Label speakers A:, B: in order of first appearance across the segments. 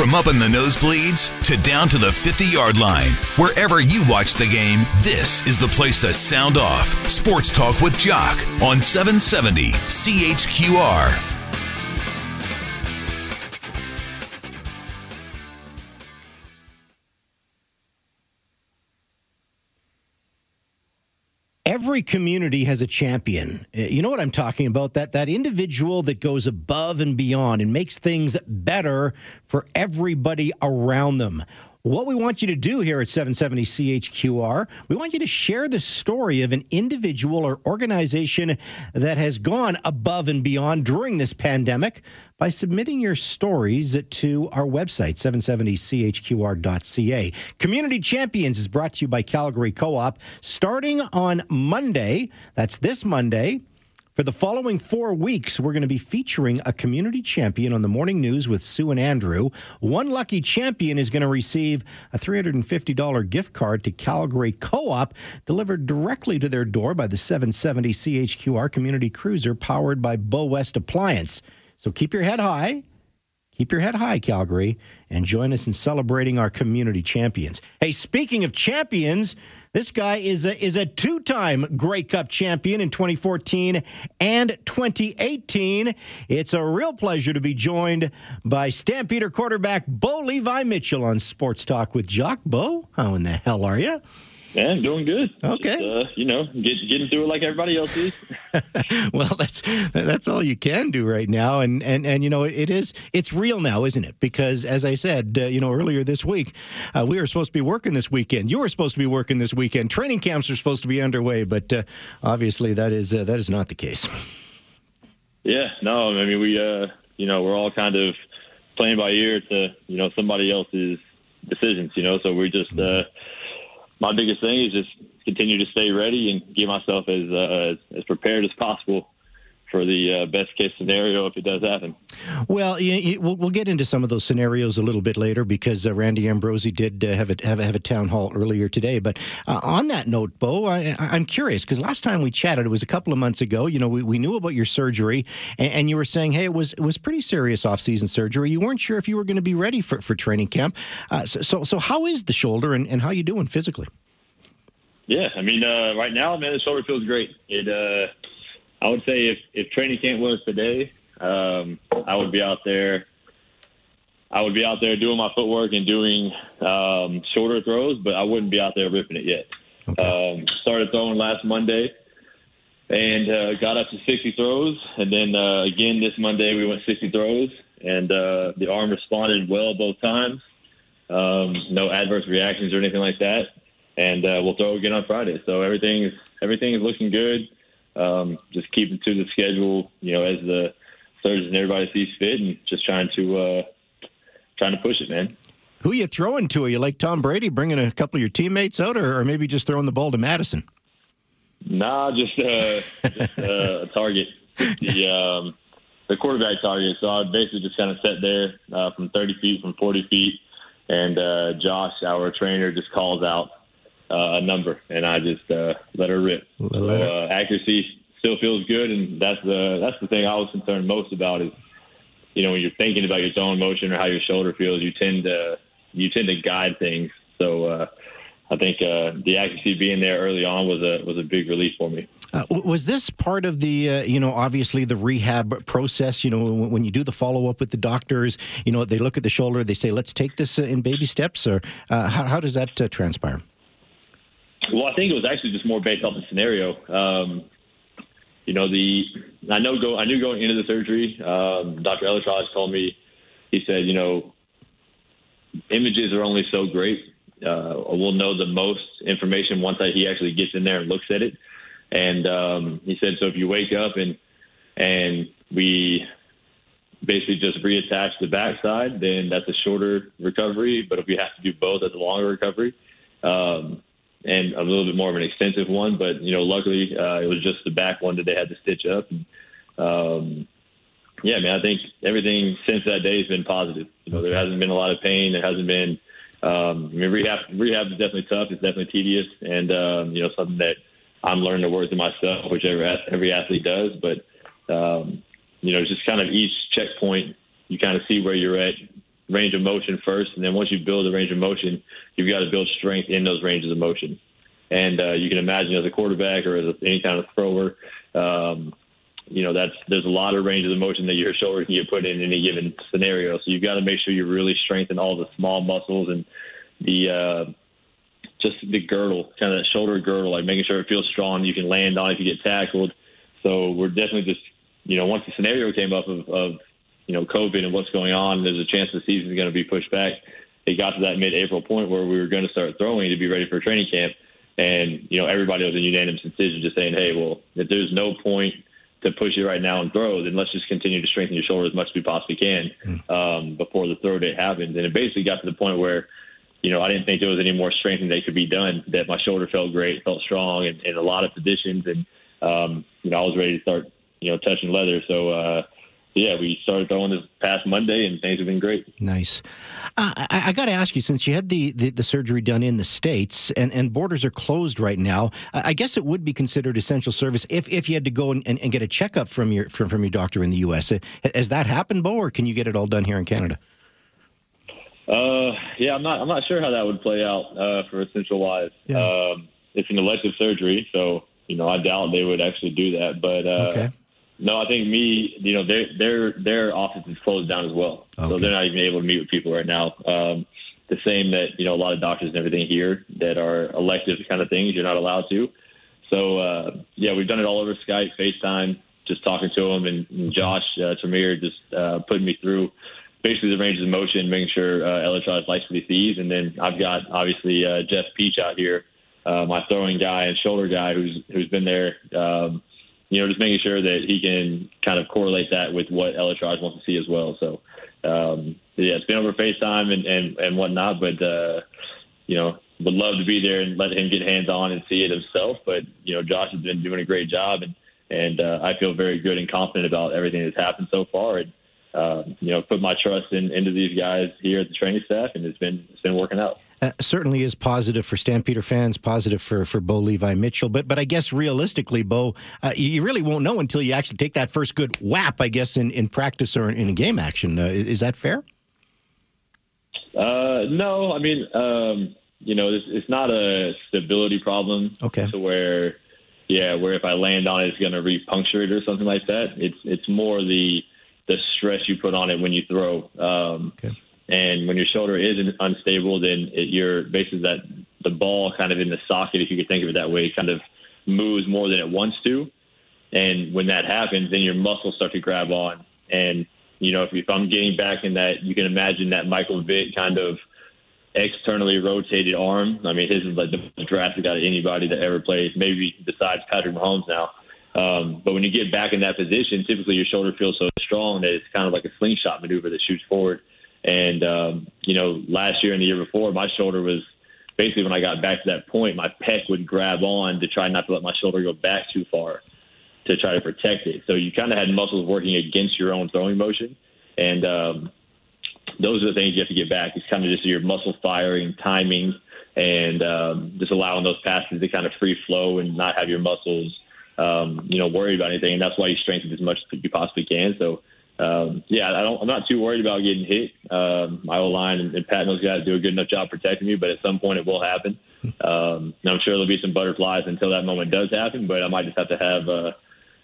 A: From up in the nosebleeds to down to the 50 yard line, wherever you watch the game, this is the place to sound off. Sports Talk with Jock on 770 CHQR.
B: Every community has a champion. Uh, you know what I'm talking about? That that individual that goes above and beyond and makes things better for everybody around them. What we want you to do here at 770 CHQR, we want you to share the story of an individual or organization that has gone above and beyond during this pandemic by submitting your stories to our website, 770chqr.ca. Community Champions is brought to you by Calgary Co op starting on Monday. That's this Monday. For the following four weeks, we're going to be featuring a community champion on the morning news with Sue and Andrew. One lucky champion is going to receive a $350 gift card to Calgary Co op delivered directly to their door by the 770 CHQR Community Cruiser powered by Bow West Appliance. So keep your head high. Keep your head high, Calgary, and join us in celebrating our community champions. Hey, speaking of champions, this guy is a, is a two time Grey Cup champion in 2014 and 2018. It's a real pleasure to be joined by Stampeder quarterback Bo Levi Mitchell on Sports Talk with Jock. Bo, how in the hell are you?
C: Yeah, I'm doing good.
B: Okay,
C: Just, uh, you know, get, getting through it like everybody else is.
B: well, that's that's all you can do right now, and and and you know, it is it's real now, isn't it? Because as I said, uh, you know, earlier this week, uh, we were supposed to be working this weekend. You were supposed to be working this weekend. Training camps are supposed to be underway, but uh, obviously that is uh, that is not the case.
C: Yeah, no, I mean we, uh, you know, we're all kind of playing by ear to you know somebody else's decisions, you know. So we're just my biggest thing is just continue to stay ready and get myself as uh, as as prepared as possible for the uh, best case scenario if it does happen.
B: Well, you, you, we'll, we'll, get into some of those scenarios a little bit later because uh, Randy Ambrosie did uh, have, a, have, a, have a town hall earlier today. But uh, on that note, Bo, I, am curious because last time we chatted, it was a couple of months ago. You know, we, we knew about your surgery, and, and, you were saying, hey, it was it was pretty serious off season surgery. You weren't sure if you were going to be ready for, for training camp. Uh, so, so, so, how is the shoulder, and, and how you doing physically?
C: Yeah, I mean, uh, right now, man, the shoulder feels great. It I would say if, if training camp was today, um, I would be out there. I would be out there doing my footwork and doing um, shorter throws, but I wouldn't be out there ripping it yet. Okay. Um, started throwing last Monday and uh, got up to 60 throws, and then uh, again this Monday we went 60 throws, and uh, the arm responded well both times. Um, no adverse reactions or anything like that, and uh, we'll throw again on Friday. So everything is everything is looking good um, just keeping to the schedule, you know, as the surgeon and everybody sees fit, and just trying to uh, trying to push it, man.
B: Who are you throwing to? Are you like Tom Brady, bringing a couple of your teammates out, or, or maybe just throwing the ball to Madison?
C: Nah, just, uh, just uh, a target, the um, the quarterback target. So I basically just kind of sat there uh, from 30 feet, from 40 feet, and uh, Josh, our trainer, just calls out a number, and I just uh, let her rip. So, uh, accuracy still feels good, and that's the that's the thing I was concerned most about is, you know, when you're thinking about your throwing motion or how your shoulder feels, you tend to you tend to guide things. So uh, I think uh, the accuracy being there early on was a was a big relief for me.
B: Uh, was this part of the, uh, you know, obviously the rehab process? You know, when, when you do the follow up with the doctors, you know, they look at the shoulder, they say, let's take this uh, in baby steps, or uh, how, how, does that uh, transpire?
C: Well, I think it was actually just more based off the scenario. Um, you know, the I know go I knew going into the surgery. Um, Dr. ElAttrache told me he said, you know, images are only so great. Uh, we'll know the most information once he actually gets in there and looks at it. And um, he said, so if you wake up and and we basically just reattach the backside, then that's a shorter recovery. But if we have to do both, that's a longer recovery. Um, and a little bit more of an extensive one. But you know, luckily uh, it was just the back one that they had to stitch up. And, um, yeah, man, I think everything since that day has been positive. You know, okay. there hasn't been a lot of pain. There hasn't been. Um, I mean, rehab rehab is definitely tough. It's definitely tedious, and um, you know, something that I'm learning to work to myself, which every every athlete does. But um, you know, just kind of each checkpoint, you kind of see where you're at range of motion first, and then once you build a range of motion, you've got to build strength in those ranges of motion. And uh, you can imagine as a quarterback or as a, any kind of thrower, um, you know that's there's a lot of ranges of motion that your shoulder can get put in any given scenario. So you've got to make sure you really strengthen all the small muscles and the uh, just the girdle, kind of that shoulder girdle, like making sure it feels strong. You can land on if you get tackled. So we're definitely just, you know, once the scenario came up of, of you know, COVID and what's going on, there's a chance the season's going to be pushed back. It got to that mid-April point where we were going to start throwing to be ready for training camp, and you know, everybody was a unanimous decision, just saying, hey, well, if there's no point to push it right now and throw, then let's just continue to strengthen your shoulder as much as we possibly can hmm. um, before the throw date happens. And it basically got to the point where you know, I didn't think there was any more strengthening that could be done. That my shoulder felt great, felt strong in, in a lot of positions, and um, you know, I was ready to start, you know, touching leather. So, uh, yeah, we started throwing this past Monday, and things have been great.
B: Nice. Uh, I, I got to ask you, since you had the, the, the, surgery done in the states, and, and borders are closed right now, I guess it would be considered essential service if, if you had to go and, and, and get a checkup from your from, from your doctor in the U.S. Has that happened, Bo, or can you get it all done here in Canada?
C: Uh, yeah, I'm not. I'm not sure how that would play out uh, for essential wise. Yeah. Um, it's an elective surgery, so you know I doubt they would actually do that. But uh, okay. No, I think me. You know, their their their office is closed down as well, okay. so they're not even able to meet with people right now. Um, the same that you know a lot of doctors and everything here that are elective kind of things you're not allowed to. So uh, yeah, we've done it all over Skype, FaceTime, just talking to them, and, and Josh uh, Tremere just uh, putting me through basically the ranges of motion, making sure uh, ElAttrache likes what he sees, and then I've got obviously uh, Jeff Peach out here, uh, my throwing guy and shoulder guy, who's who's been there. Um, you know, just making sure that he can kind of correlate that with what ElAttrache wants to see as well. So, um, yeah, it's been over FaceTime and and and whatnot, but uh, you know, would love to be there and let him get hands on and see it himself. But you know, Josh has been doing a great job, and and uh, I feel very good and confident about everything that's happened so far. And uh, you know, put my trust in, into these guys here at the training staff, and it's been it's been working out.
B: Uh, certainly is positive for Stampeder fans, positive for, for Bo Levi Mitchell. But but I guess realistically, Bo, uh, you really won't know until you actually take that first good whap, I guess, in, in practice or in, game action. Uh, is that fair?
C: Uh, no, I mean, um, you know, it's, it's, not a stability problem.
B: Okay.
C: To where, yeah, where if I land on it, it's going to repuncture it or something like that. It's it's more the the stress you put on it when you throw. Um, okay. And when your shoulder is unstable, then it, you're basically that the ball kind of in the socket, if you could think of it that way, kind of moves more than it wants to. And when that happens, then your muscles start to grab on. And you know, if, if I'm getting back in that, you can imagine that Michael Vick kind of externally rotated arm. I mean, his is like the most drastic out of anybody that ever plays, maybe besides Patrick Mahomes now. Um, but when you get back in that position, typically your shoulder feels so strong that it's kind of like a slingshot maneuver that shoots forward. And um, you know, last year and the year before, my shoulder was basically when I got back to that point, my pec would grab on to try not to let my shoulder go back too far to try to protect it. So you kind of had muscles working against your own throwing motion, and um, those are the things you have to get back. It's kind of just your muscle firing, timing, and um, just allowing those passes to kind of free flow and not have your muscles um, you know, worried about anything. And that's why you strengthen as much as you possibly can. So, um, yeah, I don't, I'm not too worried about getting hit. Um, my O line and, and Pat and those guys do a good enough job protecting me, but at some point it will happen. Um, and I'm sure there'll be some butterflies until that moment does happen, but I might just have to have, uh,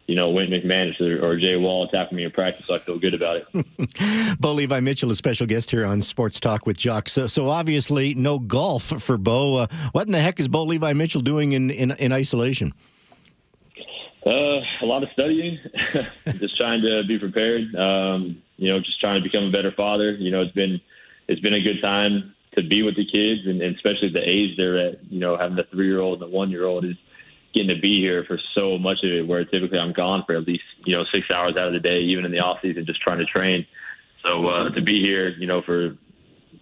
C: you know, Wayne McManus or, or Jay Wall attacking me in practice, so I feel good about
B: it. Bo Levi Mitchell, a special guest here on Sports Talk with Jock. So, so obviously, no golf for Bo. Uh, what in the heck is Bo Levi Mitchell doing in, in, in isolation?
C: Uh, a lot of studying, just trying to be prepared. Um, you know, just trying to become a better father. You know, it's been it's been a good time to be with the kids, and, and especially the age they're at. You know, having the three year old and the one year old is getting to be here for so much of it. Where typically I'm gone for at least you know six hours out of the day, even in the off season, just trying to train. So uh, to be here, you know, for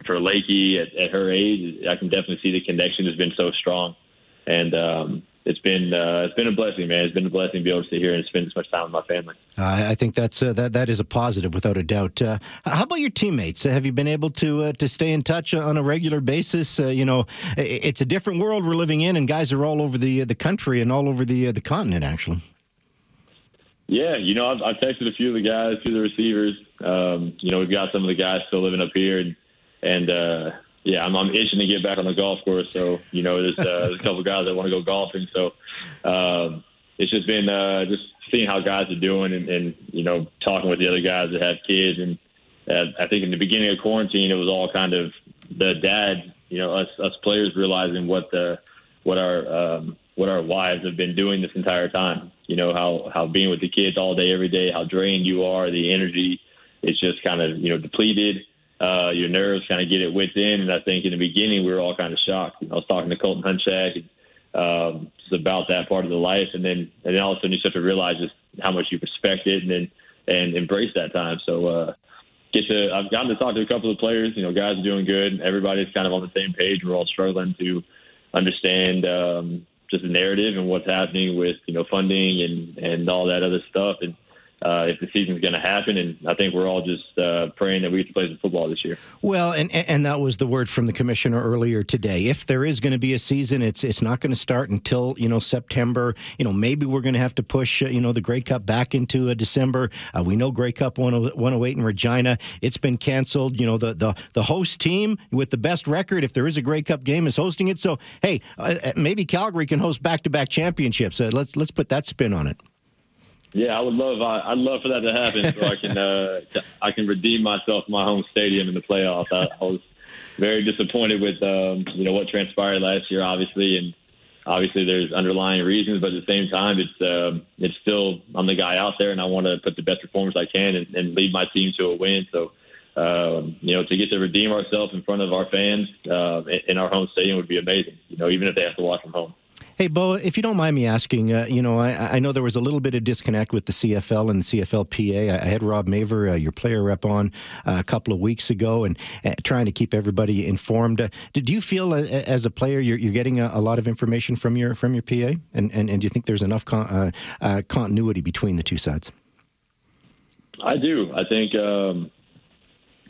C: for Lakey at, at her age, I can definitely see the connection has been so strong, and um, it's been uh, it's been a blessing, man. It's been a blessing to be able to sit here and spend as much time with my family.
B: Uh, I think that's uh, that that is a positive, without a doubt. Uh, how about your teammates? Have you been able to uh, to stay in touch on a regular basis? Uh, you know, it's a different world we're living in, and guys are all over the the country and all over the the continent, actually.
C: Yeah, you know, I've, I've texted a few of the guys, a few of the receivers. Um, you know, we've got some of the guys still living up here, and and uh, yeah, I'm, I'm itching to get back on the golf course. So you know, there's, uh, there's a couple guys that want to go golfing. So um, it's just been uh, just seeing how guys are doing, and, and you know, talking with the other guys that have kids. And uh, I think in the beginning of quarantine, it was all kind of the dad, you know, us us players realizing what the what our um, what our wives have been doing this entire time. You know how how being with the kids all day, every day, how drained you are, the energy is just kind of you know depleted. Uh, your nerves kind of get it within, and I think in the beginning we were all kind of shocked. I was talking to Colton Hunchak and, um, just about that part of the life, and then and then all of a sudden you start to realize just how much you respect it, and then and embrace that time. So uh, get to I've gotten to talk to a couple of players. You know, guys are doing good. Everybody's kind of on the same page. We're all struggling to understand um, just the narrative and what's happening with you know funding and and all that other stuff. And uh, if the season's going to happen. And I think we're all just uh, praying that we get to play some football this year.
B: Well, and and that was the word from the commissioner earlier today. If there is going to be a season, it's it's not going to start until you know September. You know, maybe we're going to have to push uh, you know the Grey Cup back into uh, December. Uh, we know Grey Cup 108 in Regina. It's been canceled. You know, the the the host team with the best record, if there is a Grey Cup game, is hosting it. So hey, uh, maybe Calgary can host back to back championships. let's let's put that spin on it.
C: Yeah, I would love. I, would love for that to happen, so I can uh, I can redeem myself in my home stadium in the playoffs. I, I was very disappointed with um, you know what transpired last year, obviously, and obviously there's underlying reasons, but at the same time, it's uh, it's still I'm the guy out there, and I want to put the best performance I can and, and lead my team to a win. So. Um, you know, to get to redeem ourselves in front of our fans uh, in our home stadium would be amazing. You know, even if they have to watch from home.
B: Hey, Bo, if you don't mind me asking, uh, you know, I, I, know there was a little bit of disconnect with the CFL and the CFLPA. I, I had Rob Maver, uh, your player rep, on uh, a couple of weeks ago and uh, trying to keep everybody informed. Uh, did you feel uh, as a player you're, you're getting a, a, lot of information from your from your PA? And, and, and do you think there's enough con- continuity between the two sides?
C: I do. I think, um,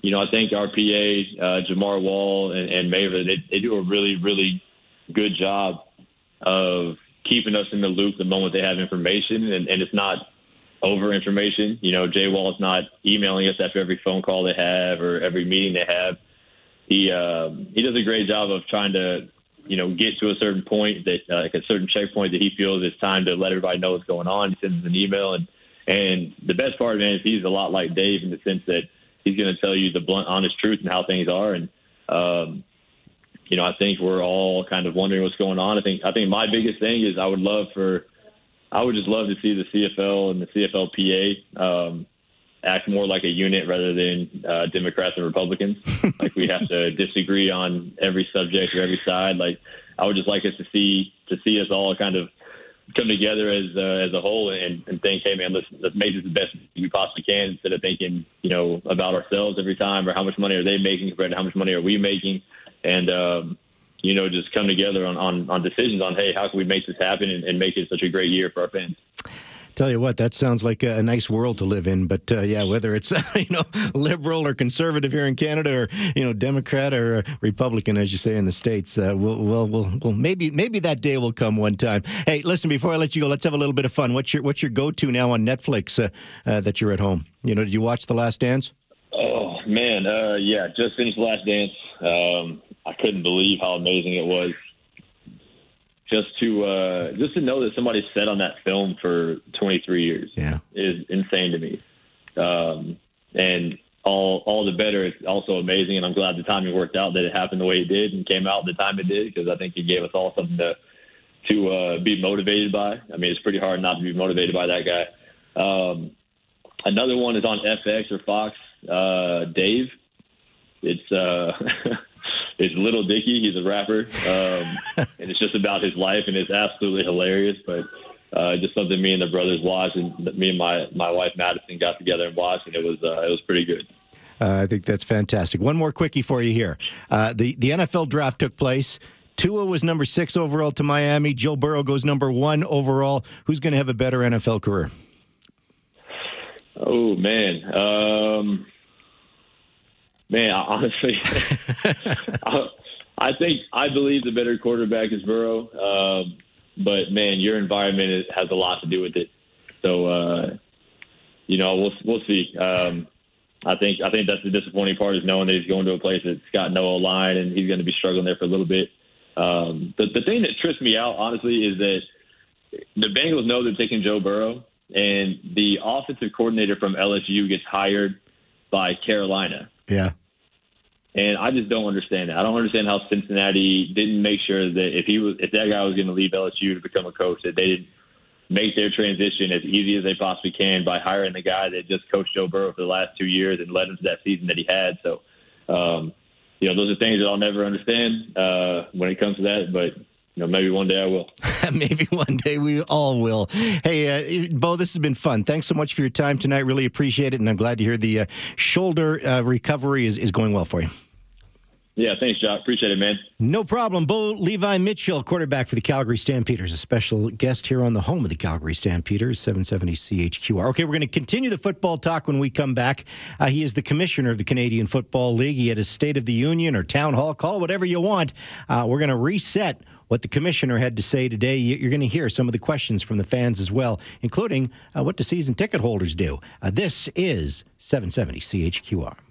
C: you know, I think our PA, Jamar Wall and, and Maver, they, they do a really, really good job of keeping us in the loop the moment they have information, and, and it's not over information. You know, Jay Wall's not emailing us after every phone call they have or every meeting they have. He um, he does a great job of trying to you know get to a certain point that uh, like a certain checkpoint that he feels it's time to let everybody know what's going on. He sends an email and and the best part, man, is he's a lot like Dave in the sense that he's going to tell you the blunt, honest truth and how things are. And um, you know, I think we're all kind of wondering what's going on. I think I think my biggest thing is I would love for I would just love to see the CFL and the CFLPA um, act more like a unit rather than uh, Democrats and Republicans. like we have to disagree on every subject or every side. Like I would just like us to see to see us all kind of come together as uh, as a whole and, and think, hey man, let's let's make this the best we possibly can instead of thinking you know about ourselves every time or how much money are they making compared to how much money are we making and um, you know just come together on, on, on decisions on hey how can we make this happen and, and make it such a great year for our fans.
B: Tell you what, that sounds like a, nice world to live in. But uh, yeah, whether it's you know liberal or conservative here in Canada, or you know Democrat or Republican, as you say in the states, uh, we'll, we'll, we'll, we'll, maybe maybe that day will come one time. Hey, listen, before I let you go, let's have a little bit of fun. What's your what's your go to now on Netflix uh, uh, that you're at home? You know, did you watch The Last Dance?
C: Oh man, uh, yeah, just finished The Last Dance. Um, I couldn't believe how amazing it was. Just to uh, just to know that somebody sat on that film for 23 years
B: yeah.
C: is insane to me. Um, and all all the better. It's also amazing, and I'm glad the timing worked out that it happened the way it did and came out the time it did because I think it gave us all something to to uh, be motivated by. I mean, it's pretty hard not to be motivated by that guy. Um, another one is on FX or Fox. Uh, Dave. It's uh, it's Lil Dicky. He's a rapper, um, and it's just about his life, and it's absolutely hilarious. But uh, just something me and the brothers watched, and me and my my wife Madison got together and watched, and it was uh, it was pretty good.
B: Uh, I think that's fantastic. One more quickie for you here. Uh, the the NFL draft took place. Tua was number six overall to Miami. Joe Burrow goes number one overall. Who's going to have a better NFL career?
C: Oh man, um, man, honestly, I, think I believe the better quarterback is Burrow. Um, but man, your environment has a lot to do with it. So uh, you know, we'll we'll see. Um, I think I think that's the disappointing part is knowing that he's going to a place that's got no line and he's going to be struggling there for a little bit. Um, the the thing that trips me out honestly is that the Bengals know they're taking Joe Burrow, and the offensive coordinator from LSU gets hired by Carolina.
B: Yeah.
C: And I just don't understand that. I don't understand how Cincinnati didn't make sure that if he was if that guy was going to leave LSU to become a coach, that they didn't make their transition as easy as they possibly can by hiring the guy that just coached Joe Burrow for the last two years and led him to that season that he had. So, um, you know, those are things that I'll never understand uh, when it comes to that. But you know, maybe one day I will.
B: maybe one day we all will. Hey, uh, Bo, this has been fun. Thanks so much for your time tonight. Really appreciate it, and I'm glad to hear the uh, shoulder uh, recovery is, is going well for you.
C: Yeah, thanks, Jock. Appreciate it, man.
B: No problem. Bo Levi Mitchell, quarterback for the Calgary Stampeders, a special guest here on the home of the Calgary Stampeders, 770 CHQR. Okay, we're going to continue the football talk when we come back. Uh, he is the commissioner of the Canadian Football League. He had a State of the Union or Town Hall, call it whatever you want. Uh, we're going to reset what the commissioner had to say today. You're going to hear some of the questions from the fans as well, including uh, what do season ticket holders do. Uh, this is 770 CHQR.